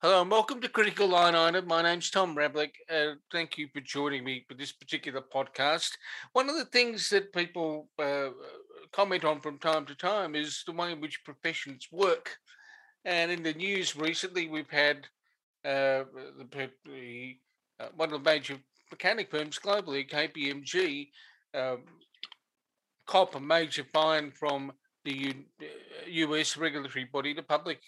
Hello and welcome to Critical Line Item. My name's Tom Ravlic. Uh, thank you for joining me for this particular podcast. One of the things that people uh, comment on from time to time is the way in which professions work. And in the news recently, we've had uh, the, the uh, one of the major mechanic firms globally, KPMG, um, cop a major fine from the U- US uh, regulatory body, the Public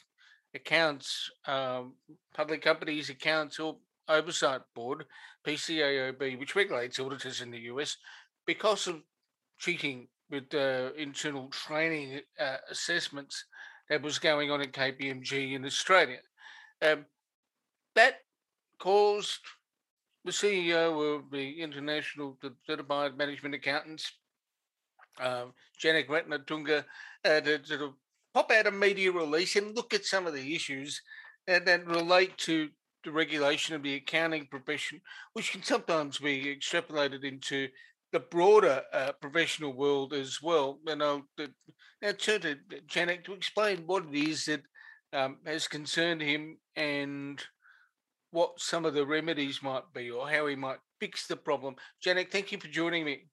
Accounts, um, Public Companies Accounts Oversight Board, PCAOB, which regulates auditors in the US, because of cheating with uh, internal training uh, assessments that was going on at KPMG in Australia. Um, that caused the CEO of the International Certified Management Accountants, uh, Janek Ratnatunga, uh, to pop out a media release and look at some of the issues that, that relate to the regulation of the accounting profession, which can sometimes be extrapolated into the broader uh, professional world as well. And I'll now turn to Janek to explain what it is that um, has concerned him and what some of the remedies might be or how he might fix the problem. Janek, thank you for joining me.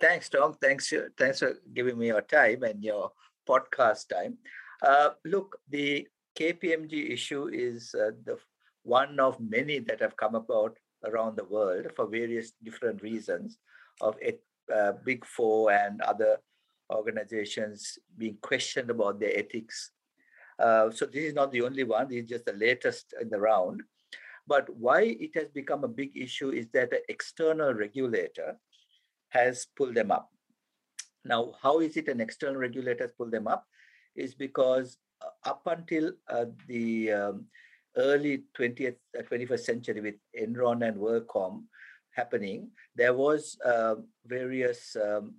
Thanks, Tom. Thanks, thanks for giving me your time and your podcast time. Uh, look, the KPMG issue is uh, the one of many that have come about around the world for various different reasons of uh, Big Four and other organizations being questioned about their ethics. Uh, so this is not the only one, this is just the latest in the round. But why it has become a big issue is that an external regulator has pulled them up. Now, how is it an external regulator has pulled them up? Is because uh, up until uh, the um, early 20th, uh, 21st century with Enron and WorldCom happening, there was uh, various um,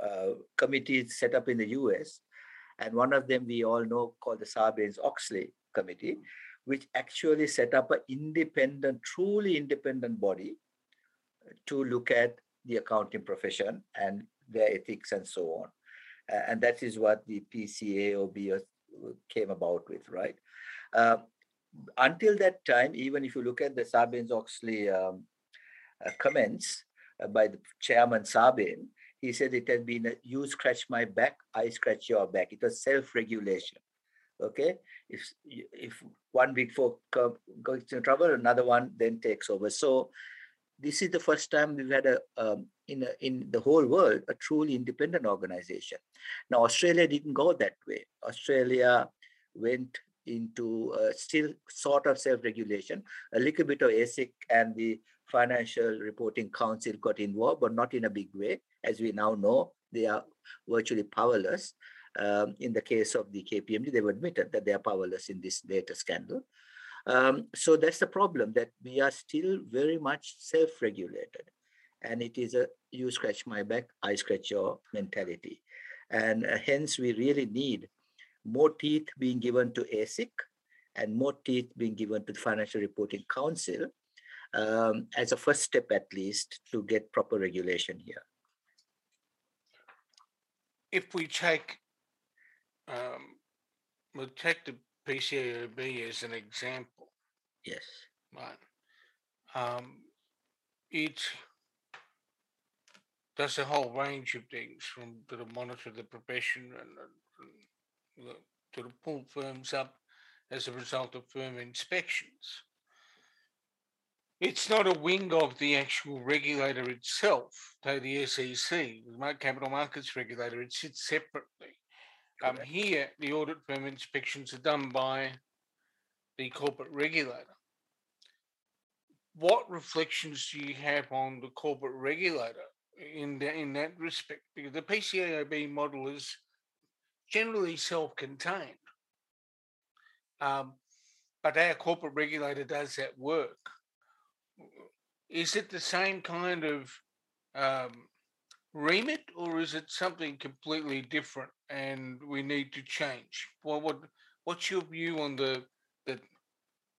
uh, committees set up in the US. And one of them we all know called the Sarbanes-Oxley Committee, which actually set up an independent, truly independent body to look at the accounting profession and their ethics and so on. Uh, and that is what the PCAOB came about with, right? Uh, until that time, even if you look at the Sarbanes-Oxley um, uh, comments uh, by the chairman Sarbanes, he said it has been you scratch my back, I scratch your back. It was self-regulation. Okay, if if one big four goes into trouble, another one then takes over. So this is the first time we've had a um, in a, in the whole world a truly independent organization. Now Australia didn't go that way. Australia went into uh, still sort of self-regulation. A little bit of ASIC and the Financial Reporting Council got involved, but not in a big way. As we now know, they are virtually powerless. Um, in the case of the KPMG, they've admitted that they are powerless in this data scandal. Um, so that's the problem that we are still very much self-regulated. And it is a you scratch my back, I scratch your mentality. And uh, hence we really need more teeth being given to ASIC and more teeth being given to the Financial Reporting Council um, as a first step at least to get proper regulation here. If we take um, we'll take the PCAOB as an example. Yes. Right. Um, it does a whole range of things from to monitor the profession and, and, to pull firms up as a result of firm inspections. It's not a wing of the actual regulator itself, though the SEC, the capital markets regulator, it sits separately. Um, here, the audit firm inspections are done by the corporate regulator. What reflections do you have on the corporate regulator in the, in that respect? Because the PCAOB model is generally self-contained, um, but our corporate regulator does that work. Is it the same kind of um, remit, or is it something completely different and we need to change? Well, what what's your view on the the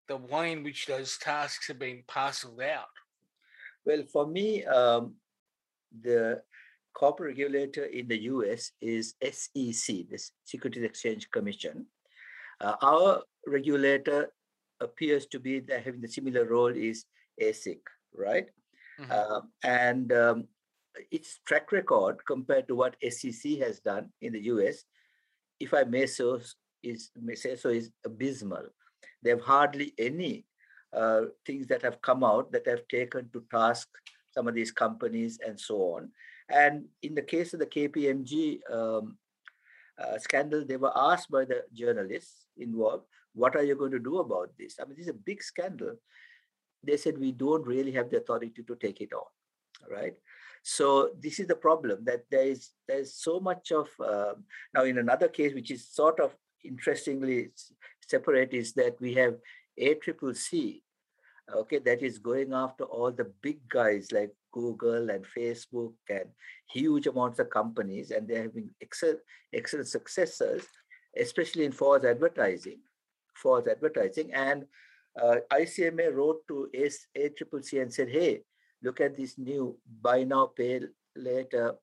the way in which those tasks have been parceled out? Well, for me, um, the corporate regulator in the US is SEC, the Securities Exchange Commission. Uh, our regulator appears to be having the similar role is ASIC, right? Mm-hmm. Uh, and um, its track record compared to what SEC has done in the US, if I may so is may say so, is abysmal. They have hardly any uh, things that have come out that have taken to task some of these companies and so on. And in the case of the KPMG um, uh, scandal, they were asked by the journalists involved, what are you going to do about this? I mean, this is a big scandal. They said, we don't really have the authority to take it on, right? So this is the problem that there is there's so much of uh, now in another case which is sort of interestingly separate is that we have a triple C, okay, that is going after all the big guys like Google and Facebook and huge amounts of companies, and they're having excellent, excellent successes, especially in false advertising, false advertising. And uh, ICMA wrote to ACCC and said, hey, look at these new buy now, pay later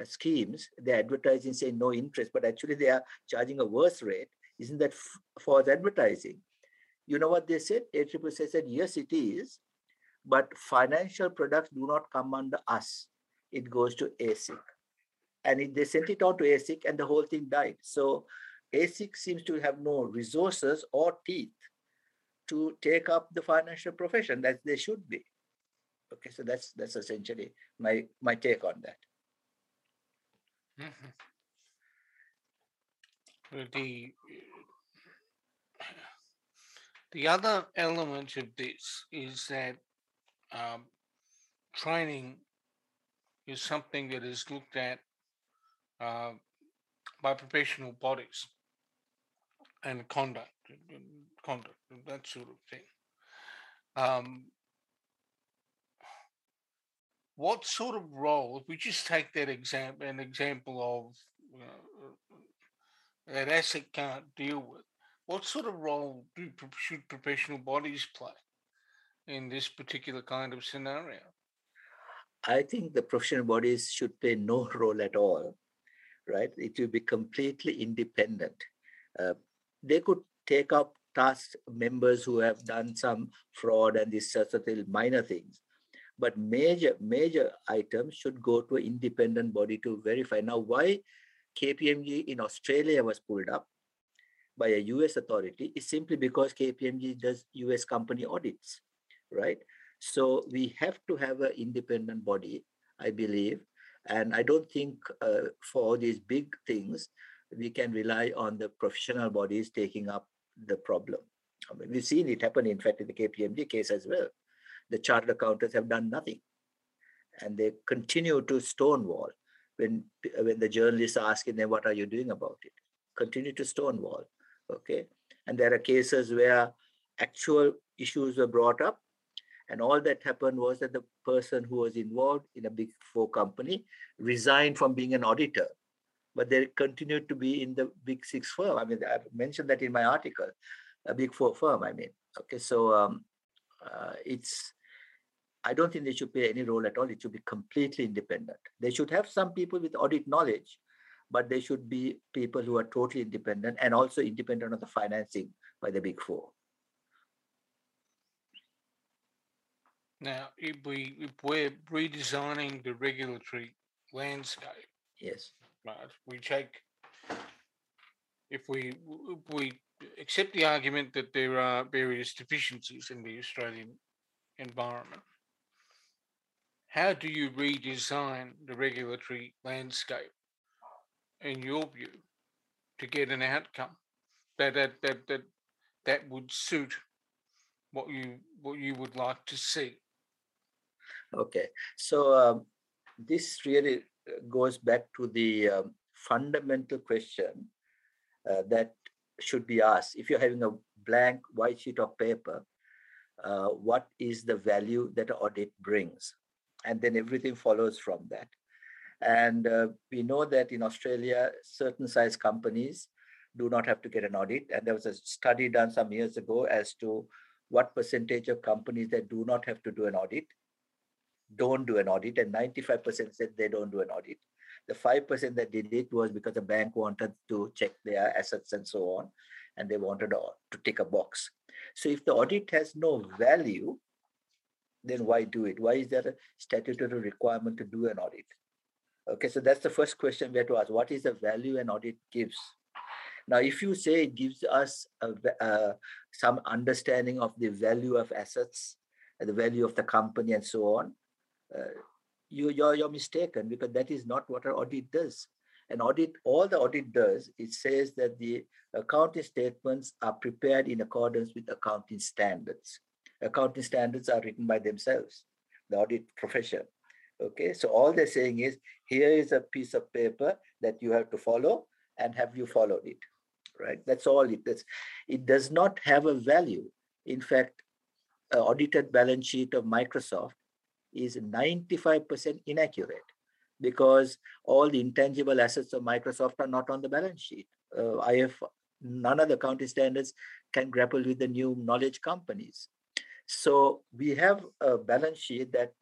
uh, schemes. They're advertising saying no interest, but actually they are charging a worse rate. Isn't that f- false advertising? You know what they said? ACCC said, yes, it is but financial products do not come under us. It goes to ASIC. And it, they sent it out to ASIC and the whole thing died. So ASIC seems to have no resources or teeth to take up the financial profession that they should be. Okay, so that's that's essentially my my take on that. Mm-hmm. The the other element of this is that um, training is something that is looked at uh, by professional bodies and conduct, conduct, that sort of thing. Um, what sort of role, if we just take that example, an example of uh, that ASIC can't deal with, what sort of role do, should professional bodies play? in this particular kind of scenario? I think the professional bodies should play no role at all, right? It will be completely independent. Uh, they could take up task members who have done some fraud and these sorts of minor things. But major, major items should go to an independent body to verify. Now, why KPMG in Australia was pulled up by a US authority is simply because KPMG does US company audits right? So we have to have an independent body, I believe. And I don't think uh, for these big things, we can rely on the professional bodies taking up the problem. I mean, we've seen it happen, in fact, in the KPMG case as well. The chartered accountants have done nothing. And they continue to stonewall when, when the journalists are asking them, what are you doing about it? Continue to stonewall, okay? And there are cases where actual issues were brought up and all that happened was that the person who was involved in a big four company resigned from being an auditor, but they continued to be in the big six firm. I mean, I mentioned that in my article, a big four firm. I mean, okay, so um, uh, it's. I don't think they should play any role at all. It should be completely independent. They should have some people with audit knowledge, but they should be people who are totally independent and also independent of the financing by the big four. Now, if we if we're redesigning the regulatory landscape, yes, right, we take if we if we accept the argument that there are various deficiencies in the Australian environment, how do you redesign the regulatory landscape, in your view, to get an outcome that that that that, that would suit what you what you would like to see? Okay, so um, this really uh, goes back to the um, fundamental question uh, that should be asked. If you're having a blank white sheet of paper, uh, what is the value that audit brings? And then everything follows from that. And uh, we know that in Australia, certain size companies do not have to get an audit. And there was a study done some years ago as to what percentage of companies that do not have to do an audit don't do an audit, and 95% said they don't do an audit. The 5% that did it was because the bank wanted to check their assets and so on. and they wanted to tick a box. So if the audit has no value, then why do it? Why is there a statutory requirement to do an audit? Okay, so that's the first question we have to ask. What is the value an audit gives? Now, if you say it gives us a, uh, some understanding of the value of assets, the value of the company, and so on, uh, you, you're, you're mistaken because that is not what an audit does. An audit, all the audit does, it says that the accounting statements are prepared in accordance with accounting standards. Accounting standards are written by themselves, the audit profession. Okay, so all they're saying is here is a piece of paper that you have to follow, and have you followed it? Right? That's all it does. It does not have a value. In fact, audited balance sheet of Microsoft is 95% inaccurate because all the intangible assets of Microsoft are not on the balance sheet. Uh, IF, none of the accounting standards can grapple with the new knowledge companies. So we have a balance sheet that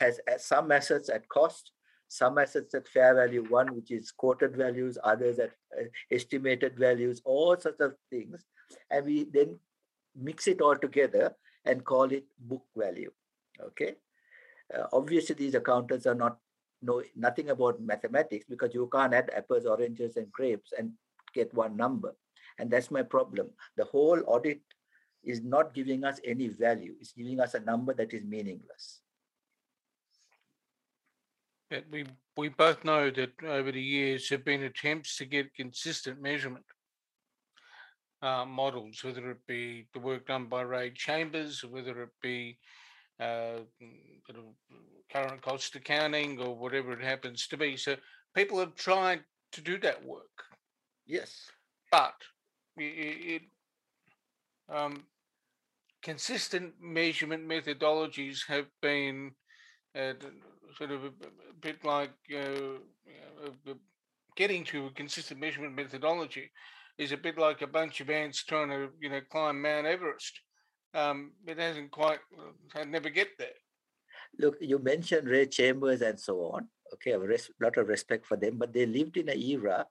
has some assets at cost, some assets at fair value, one which is quoted values, others at uh, estimated values, all sorts of things. And we then mix it all together and call it book value. Okay. Uh, obviously, these accountants are not know nothing about mathematics because you can't add apples, oranges, and grapes and get one number. And that's my problem. The whole audit is not giving us any value. It's giving us a number that is meaningless. we we both know that over the years have been attempts to get consistent measurement uh, models, whether it be the work done by Ray Chambers, whether it be uh, current cost accounting or whatever it happens to be. So people have tried to do that work. Yes. But it, it um, consistent measurement methodologies have been uh, sort of a, bit like uh, getting to a consistent measurement methodology is a bit like a bunch of ants trying to you know climb Mount Everest um, it hasn't quite, I never get there. Look, you mentioned Ray Chambers and so on. Okay, a res- lot of respect for them, but they lived in an era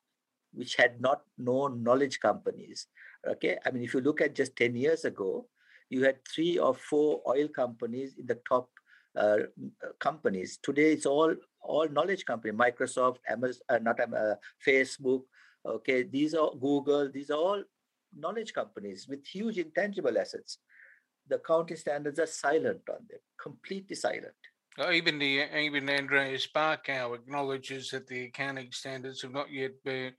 which had not known knowledge companies. Okay, I mean, if you look at just 10 years ago, you had three or four oil companies in the top uh, companies. Today, it's all all knowledge company. Microsoft, Amazon, uh, not uh, Facebook. Okay, these are Google. These are all knowledge companies with huge intangible assets the accounting standards are silent on them, completely silent. Even the even Andreas Barckow acknowledges that the accounting standards have not yet been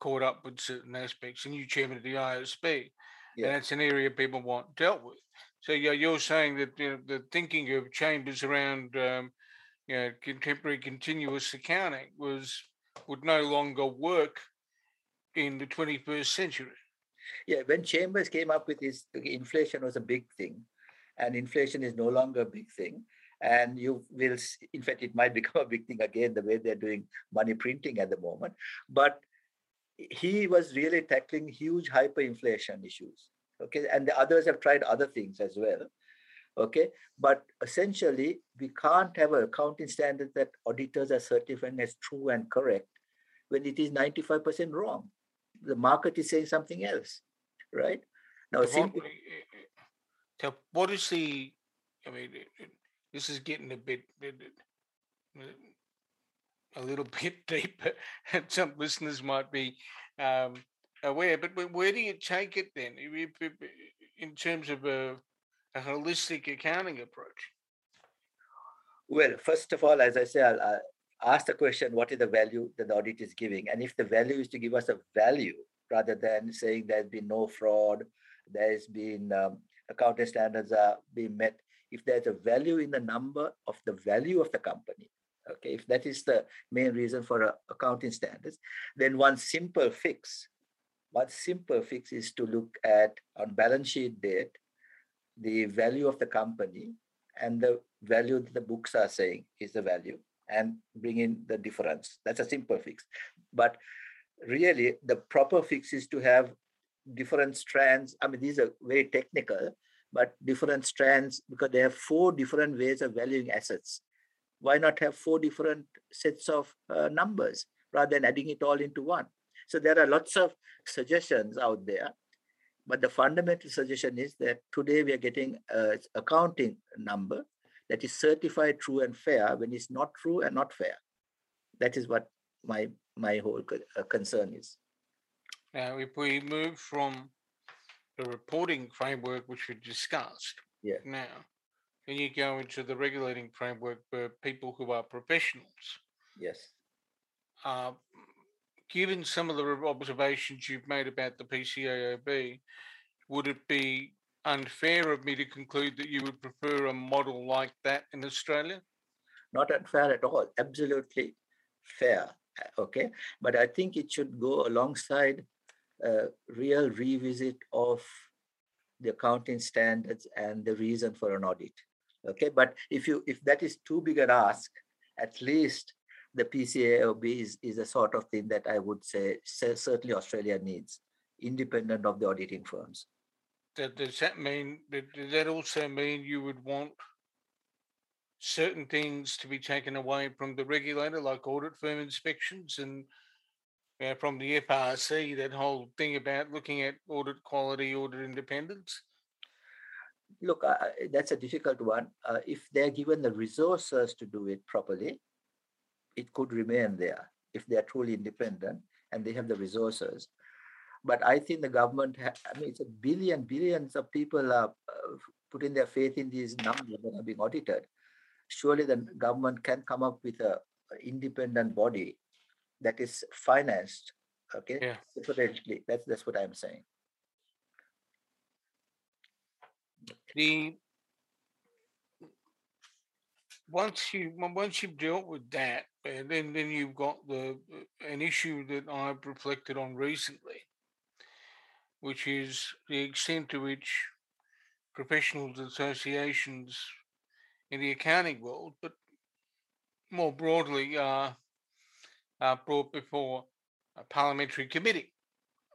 caught up with certain aspects. And you chairman of the IASB, yeah. and it's an area people want dealt with. So you're, you're saying that you know, the thinking of chambers around um, you know, contemporary continuous accounting was would no longer work in the 21st century. Yeah, when Chambers came up with his inflation was a big thing, and inflation is no longer a big thing. And you will, in fact, it might become a big thing again the way they're doing money printing at the moment. But he was really tackling huge hyperinflation issues. Okay, and the others have tried other things as well. Okay, but essentially, we can't have an accounting standard that auditors are certifying as true and correct when it is 95% wrong the market is saying something else, right? Now, simply, what is the? I mean, this is getting a bit, a little bit deeper, and some listeners might be um, aware. But where do you take it then, in terms of a, a holistic accounting approach? Well, first of all, as I say, I'll, I'll, ask the question, what is the value that the audit is giving? And if the value is to give us a value rather than saying there's been no fraud, there's been um, accounting standards are being met, if there's a value in the number of the value of the company, okay, if that is the main reason for uh, accounting standards, then one simple fix, one simple fix is to look at on balance sheet date, the value of the company and the value that the books are saying is the value and bring in the difference. That's a simple fix. But really, the proper fix is to have different strands. I mean, these are very technical, but different strands because they have four different ways of valuing assets. Why not have four different sets of uh, numbers rather than adding it all into one? So there are lots of suggestions out there. but the fundamental suggestion is that today we are getting an accounting number that is certified true and fair when it's not true and not fair. That is what my my whole uh, concern is. Now, if we move from the reporting framework which we discussed, yeah. now, can you go into the regulating framework for people who are professionals? Yes. Uh, given some of the observations you've made about the PCAOB, would it be unfair of me to conclude that you would prefer a model like that in Australia? Not unfair at all. Absolutely fair. Okay. But I think it should go alongside a real revisit of the accounting standards and the reason for an audit. Okay. But if you if that is too big an ask, at least the PCAOB is, is a sort of thing that I would say certainly Australia needs, independent of the auditing firms. Does that mean, does that also mean you would want certain things to be taken away from the regulator, like audit firm inspections and from the FRC, that whole thing about looking at audit quality, audit independence? Look, uh, that's a difficult one. Uh, if they're given the resources to do it properly, it could remain there if they are truly independent and they have the resources. But I think the government, ha- I mean, it's a billion, billions of people are uh, putting their faith in these numbers that are being audited. Surely the government can come up with a, a independent body that is financed, okay, yeah. separately. That's that's what I'm saying. The once you once you've dealt with that, then then you've got the an issue that I've reflected on recently, which is the extent to which professionals associations in the accounting world, but more broadly, are, are brought before a parliamentary committee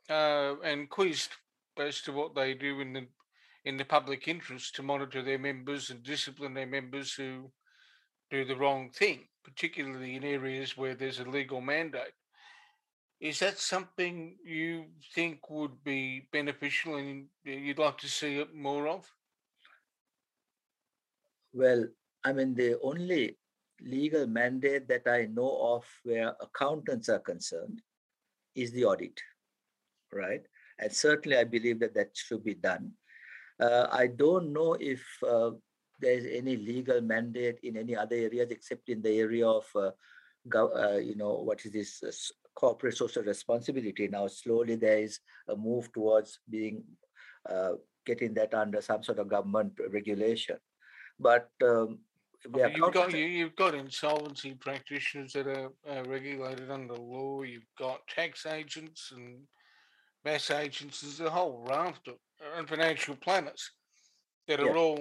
uh, and quizzed as to what they do in the in the public interest to monitor their members and discipline their members who do the wrong thing, particularly in areas where there's a legal mandate. Is that something you think would be beneficial and you'd like to see it more of? Well, I mean, the only legal mandate that I know of where accountants are concerned is the audit, right? And certainly I believe that that should be done. Uh, I don't know if uh, there's any legal mandate in any other areas except in the area of, uh, uh, you know, what is this uh, corporate social responsibility. Now, slowly there is a move towards being uh, getting that under some sort of government regulation. But um, you've got you, have got insolvency practitioners that are uh, regulated under law. You've got tax agents and BAS agents. There's a whole raft of financial planners that are all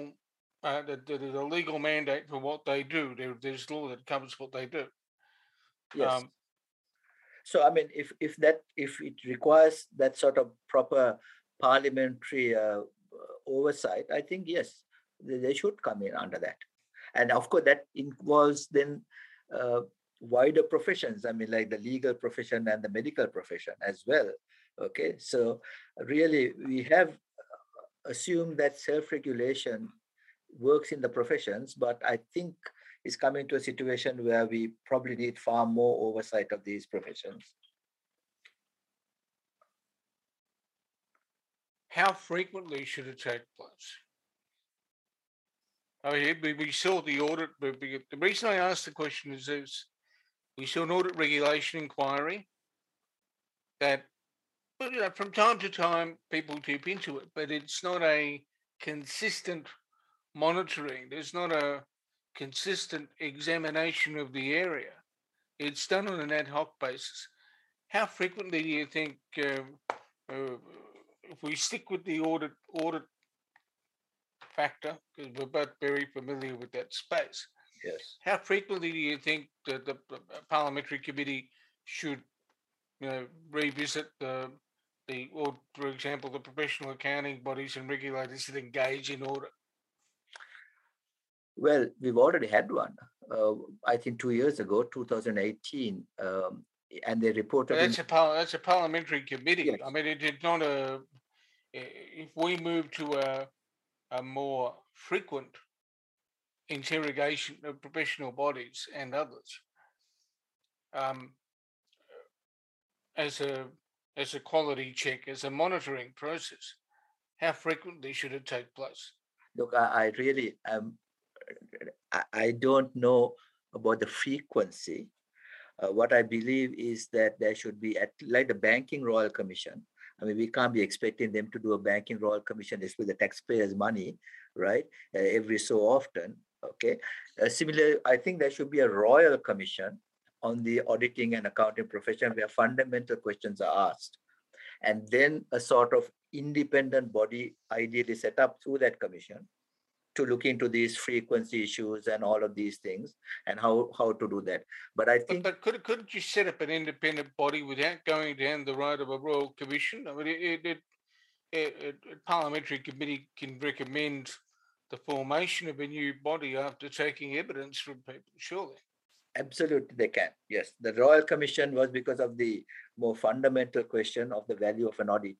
uh, that, that is a legal mandate for what they do. There, there's law that covers what they do. Yes. Um, so I mean, if if that if it requires that sort of proper parliamentary uh, oversight, I think yes, they, they, should come in under that. And of course, that involves then uh, wider professions. I mean, like the legal profession and the medical profession as well. Okay, so really, we have assumed that self-regulation works in the professions, but I think it's coming to a situation where we probably need far more oversight of these professions. How frequently should it take place? I mean, we saw the audit, the reason I asked the question is this. We saw an audit regulation inquiry that you know, from time to time people dip into it, but it's not a consistent monitoring. There's not a consistent examination of the area. It's done on an ad hoc basis. How frequently do you think, uh, uh, if we stick with the audit audit factor, because we're both very familiar with that space? Yes. How frequently do you think that the parliamentary committee should, you know, revisit the the, or for example, the professional accounting bodies and regulators that engage in audit? Well, we've already had one. Uh, I think two years ago, 2018, um, and they reported. that's in, a par- that's a parliamentary committee. Yes. I mean, it, it's not a if we move to a, a more frequent interrogation of professional bodies and others um, as a as a quality check, as a monitoring process, how frequently should it take place? Look, I, I really um, I, I don't know about the frequency. Uh, what I believe is that there should be at like the Banking Royal Commission. I mean, we can't be expecting them to do a Banking Royal Commission just with the taxpayers' money, right? Uh, every so often. Okay. Uh, similarly, I think there should be a Royal Commission on the auditing and accounting profession where fundamental questions are asked. And then a sort of independent body ideally set up through that commission to look into these frequency issues and all of these things and how how to do that. But I think. But, but could couldn't you set up an independent body without going down the road of a royal commission? I mean, it, it, it, a parliamentary committee can recommend the formation of a new body after taking evidence from people, surely. Absolutely, they can. Yes, the Royal Commission was because of the more fundamental question of the value of an audit,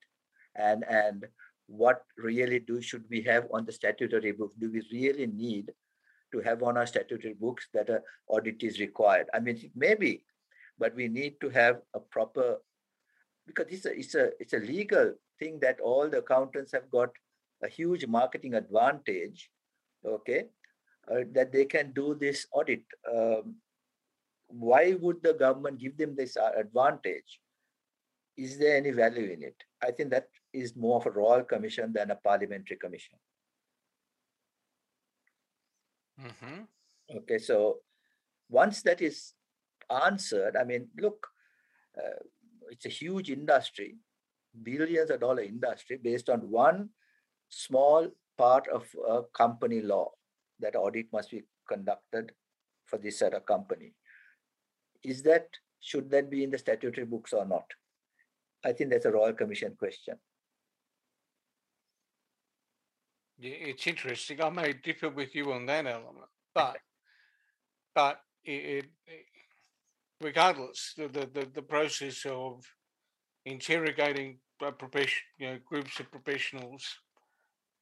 and and what really do should we have on the statutory books? Do we really need to have on our statutory books that an audit is required? I mean, maybe, but we need to have a proper because it's a it's a it's a legal thing that all the accountants have got a huge marketing advantage. Okay, uh, that they can do this audit. Um, why would the government give them this uh, advantage? Is there any value in it? I think that is more of a royal commission than a parliamentary commission. Mm-hmm. Okay, so once that is answered, I mean, look, uh, it's a huge industry, billions of dollar industry based on one small part of a company law that audit must be conducted for this sort of company is that should that be in the statutory books or not? I think that's a Royal Commission question. It's interesting. I may differ with you on that element, but but it, it, regardless, the, the the process of interrogating you know, groups of professionals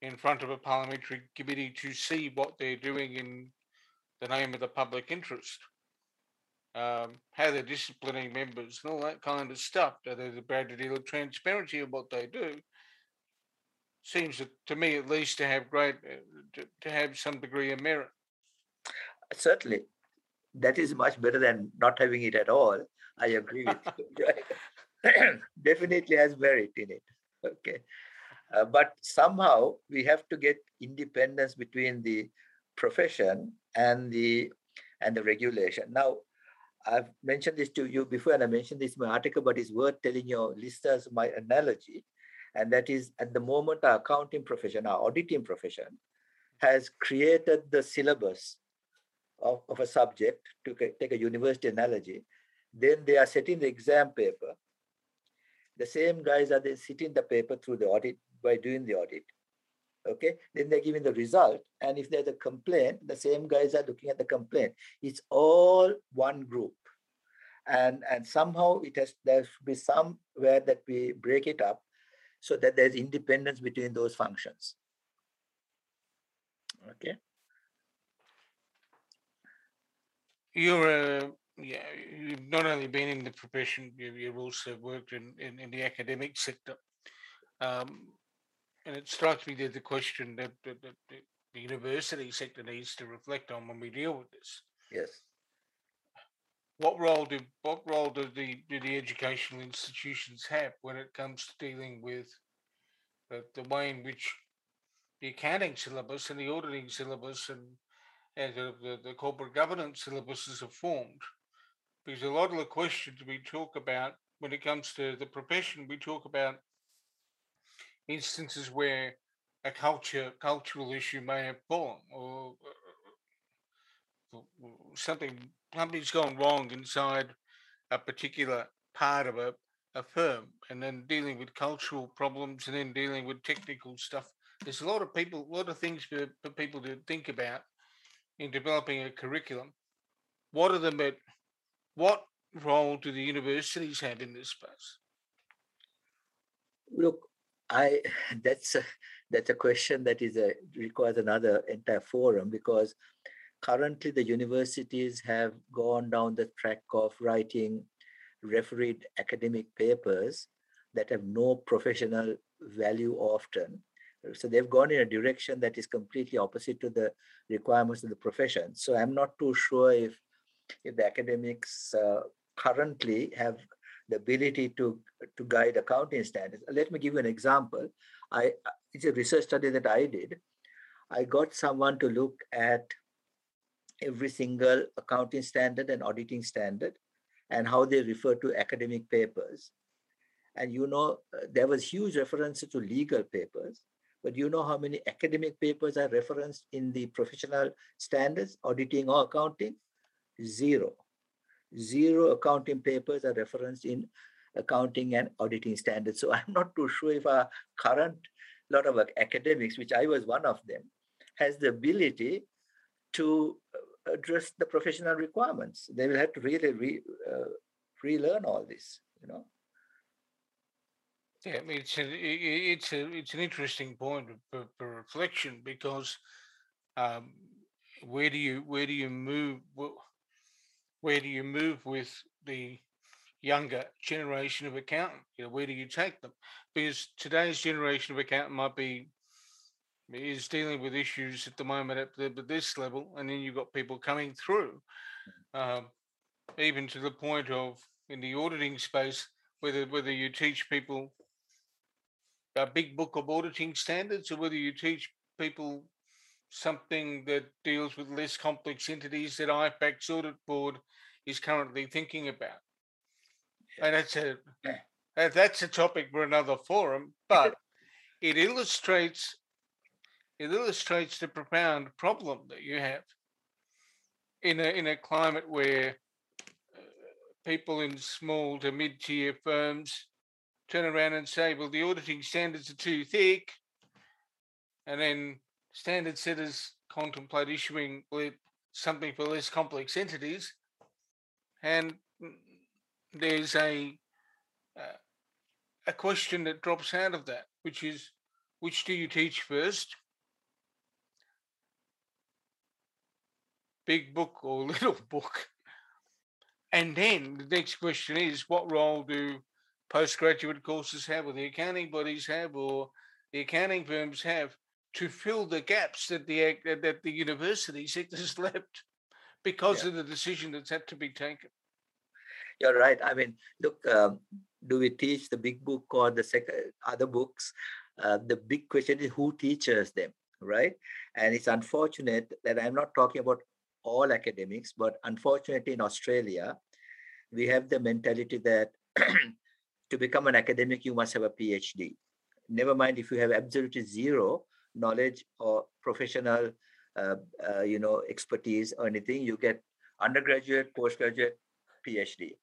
in front of a parliamentary committee to see what they're doing in the name of the public interest um, how they're disciplining members and all that kind of stuff. That there's about a deal of transparency of what they do. Seems to me, at least, to have great, uh, to, to have some degree of merit. Certainly, that is much better than not having it at all. I agree with you. Definitely has merit in it. Okay. Uh, but somehow we have to get independence between the profession and the and the regulation. Now, I've mentioned this to you before, and I mentioned this in my article, but it's worth telling your listeners my analogy. And that is at the moment, our accounting profession, our auditing profession, has created the syllabus of, of a subject, to take a university analogy. Then they are setting the exam paper. The same guys are they sitting the paper through the audit by doing the audit. Okay, then they're giving the result. And if there's a complaint, the same guys are looking at the complaint. It's all one group. And, and somehow it has there should be somewhere that we break it up so that there's independence between those functions. Okay. You're uh, yeah, you've not only been in the profession, you've also worked in, in, in the academic sector. Um, and it strikes me that the question that, that, that, the university sector needs to reflect on when we deal with this. Yes. What role do what role do the do the educational institutions have when it comes to dealing with the, the way in which the accounting syllabus and the auditing syllabus and, and the, the, the corporate governance syllabuses are formed? Because a lot of the questions we talk about when it comes to the profession, we talk about instances where a culture cultural issue may have fallen or uh, something something's gone wrong inside a particular part of a, a firm and then dealing with cultural problems and then dealing with technical stuff. There's a lot of people a lot of things for, for people to think about in developing a curriculum. What are the what role do the universities have in this space? Look I that's a, that's a question that is a requires another entire forum because currently the universities have gone down the track of writing refereed academic papers that have no professional value often. So they've gone in a direction that is completely opposite to the requirements of the profession. So I'm not too sure if if the academics uh, currently have the ability to, to guide accounting standards. Let me give you an example. I, it's a research study that I did. I got someone to look at every single accounting standard and auditing standard and how they refer to academic papers. And you know, uh, there was huge reference to legal papers, but you know how many academic papers are referenced in the professional standards, auditing or accounting? Zero. Zero accounting papers are referenced in accounting and auditing standards. So I'm not too sure if our current lot of academics, which I was one of them, has the ability to uh, address the professional requirements. They will have to really re, uh, relearn all this, you know. Yeah, it's a, it's a, it's an interesting point for, for reflection because um, where do you where do you move? Well, where do you move with the younger generation of accountant? You know, where do you take them? Because today's generation of accountant might be is dealing with issues at the moment at, the, at this level, and then you've got people coming through, um, even to the point of in the auditing space, whether whether you teach people a big book of auditing standards, or whether you teach people something that deals with less complex entities that IFAC's audit board is currently thinking about. And that's a that's a topic for another forum, but it illustrates it illustrates the profound problem that you have in a in a climate where uh, people in small to mid tier firms turn around and say, "Well, the auditing standards are too thick," and then standard setters contemplate issuing something for less complex entities, and there's a uh, a question that drops out of that, which is, which do you teach first? Big book or little book? And then the next question is, what role do postgraduate courses have, or the accounting bodies have, or the accounting firms have to fill the gaps that the that the university sector's left because yeah. of the decision that's had to be taken. You're right. I mean, look, um, do we teach the big book or the second other books? Uh, the big question is who teaches them, right? And it's unfortunate that I'm not talking about all academics, but unfortunately in Australia, we have the mentality that to become an academic, you must have a PhD. Never mind if you have absolutely zero knowledge or professional, uh, uh, you know, expertise or anything, you get undergraduate, postgraduate, PhD.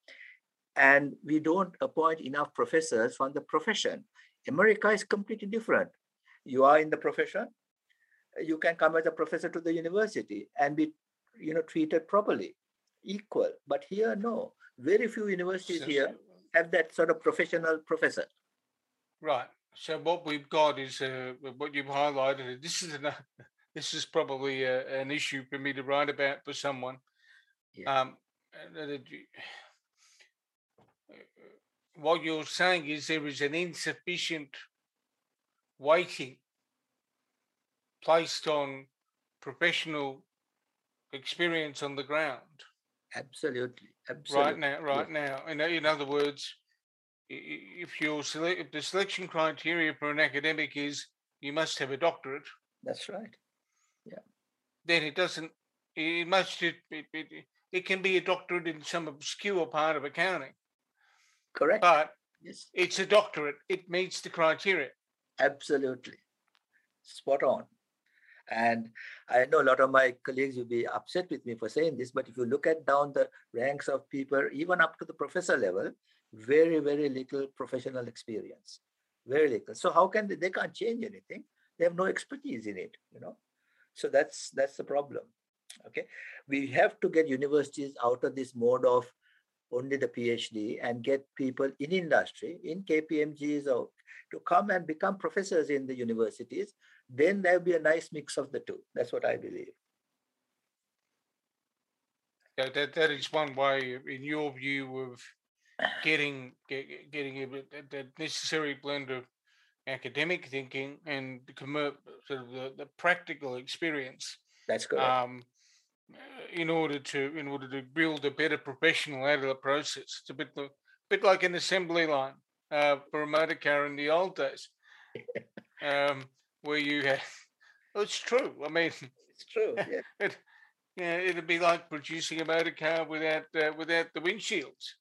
And we don't appoint enough professors from the profession. America is completely different. You are in the profession, you can come as a professor to the university and be, you know, treated properly, equal. But here, no. Very few universities here have that sort of professional professor. Right. So what we've got is uh, what you've highlighted. This is an, this is probably a, an issue for me to write about for someone. Yeah. Um, what you're saying is there is an insufficient weighting placed on professional experience on the ground. Absolutely, absolutely. Right now, right now. In, in other words, if your select, if the selection criteria for an academic is you must have a doctorate. That's right. Yeah. Then it doesn't. It must. It, it, it, it can be a doctorate in some obscure part of accounting. Correct. But yes. it's a doctorate. It meets the criteria. Absolutely. Spot on. And I know a lot of my colleagues will be upset with me for saying this, but if you look at down the ranks of people, even up to the professor level, very, very little professional experience. Very little. So how can they, they can't change anything? They have no expertise in it, you know. So that's that's the problem. Okay. We have to get universities out of this mode of only the PhD and get people in industry, in KPMGs or to come and become professors in the universities, then there'll be a nice mix of the two. That's what I believe. Yeah, that, that is one way, in your view, of getting get, getting a, that necessary blend of academic thinking and the sort of the, the practical experience. That's good. Um, in order to in order to build a better professional out of the process, it's a bit a bit like an assembly line uh, for a motor car in the old days, um, where you had. Well, it's true. I mean, it's true. Yeah. it, yeah, it'd be like producing a motor car without uh, without the windshields.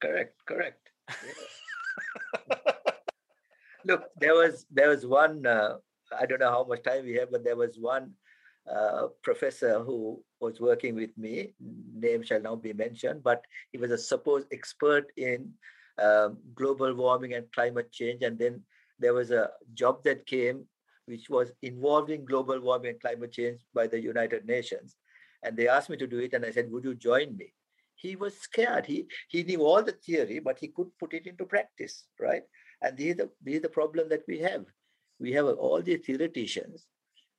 Correct. Correct. Yeah. Look, there was there was one. Uh, I don't know how much time we have, but there was one uh, professor who was working with me. Name shall now be mentioned, but he was a supposed expert in um, global warming and climate change. And then there was a job that came which was involving global warming and climate change by the United Nations. And they asked me to do it, and I said, Would you join me? He was scared. He, he knew all the theory, but he could put it into practice, right? And this is the, this is the problem that we have. We have all these theoreticians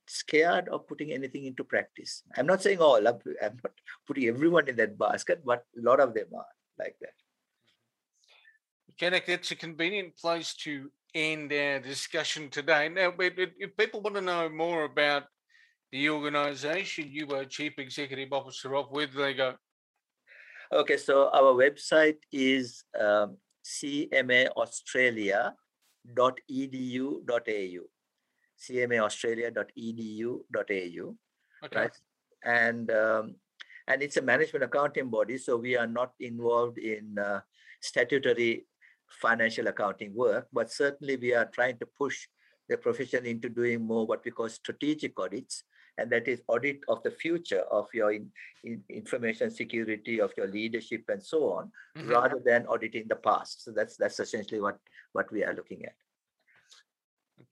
scared of putting anything into practice. I'm not saying all, I'm, I'm not putting everyone in that basket, but a lot of them are like that. Janek, that's a convenient place to end our discussion today. Now, if people want to know more about the organisation you were Chief Executive Officer of, where do they go? Okay, so our website is um, cmaaustralia.edu.au cmaaustralia.edu.au okay. right and um, and it's a management accounting body so we are not involved in uh, statutory financial accounting work but certainly we are trying to push the profession into doing more what we call strategic audits and that is audit of the future of your in, in information security of your leadership and so on mm-hmm. rather than auditing the past so that's that's essentially what what we are looking at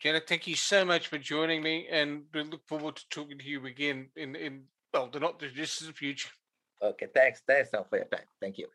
Janek, thank you so much for joining me, and we look forward to talking to you again in in well, the not the distant future. Okay, thanks. Thanks for your time. Thank you.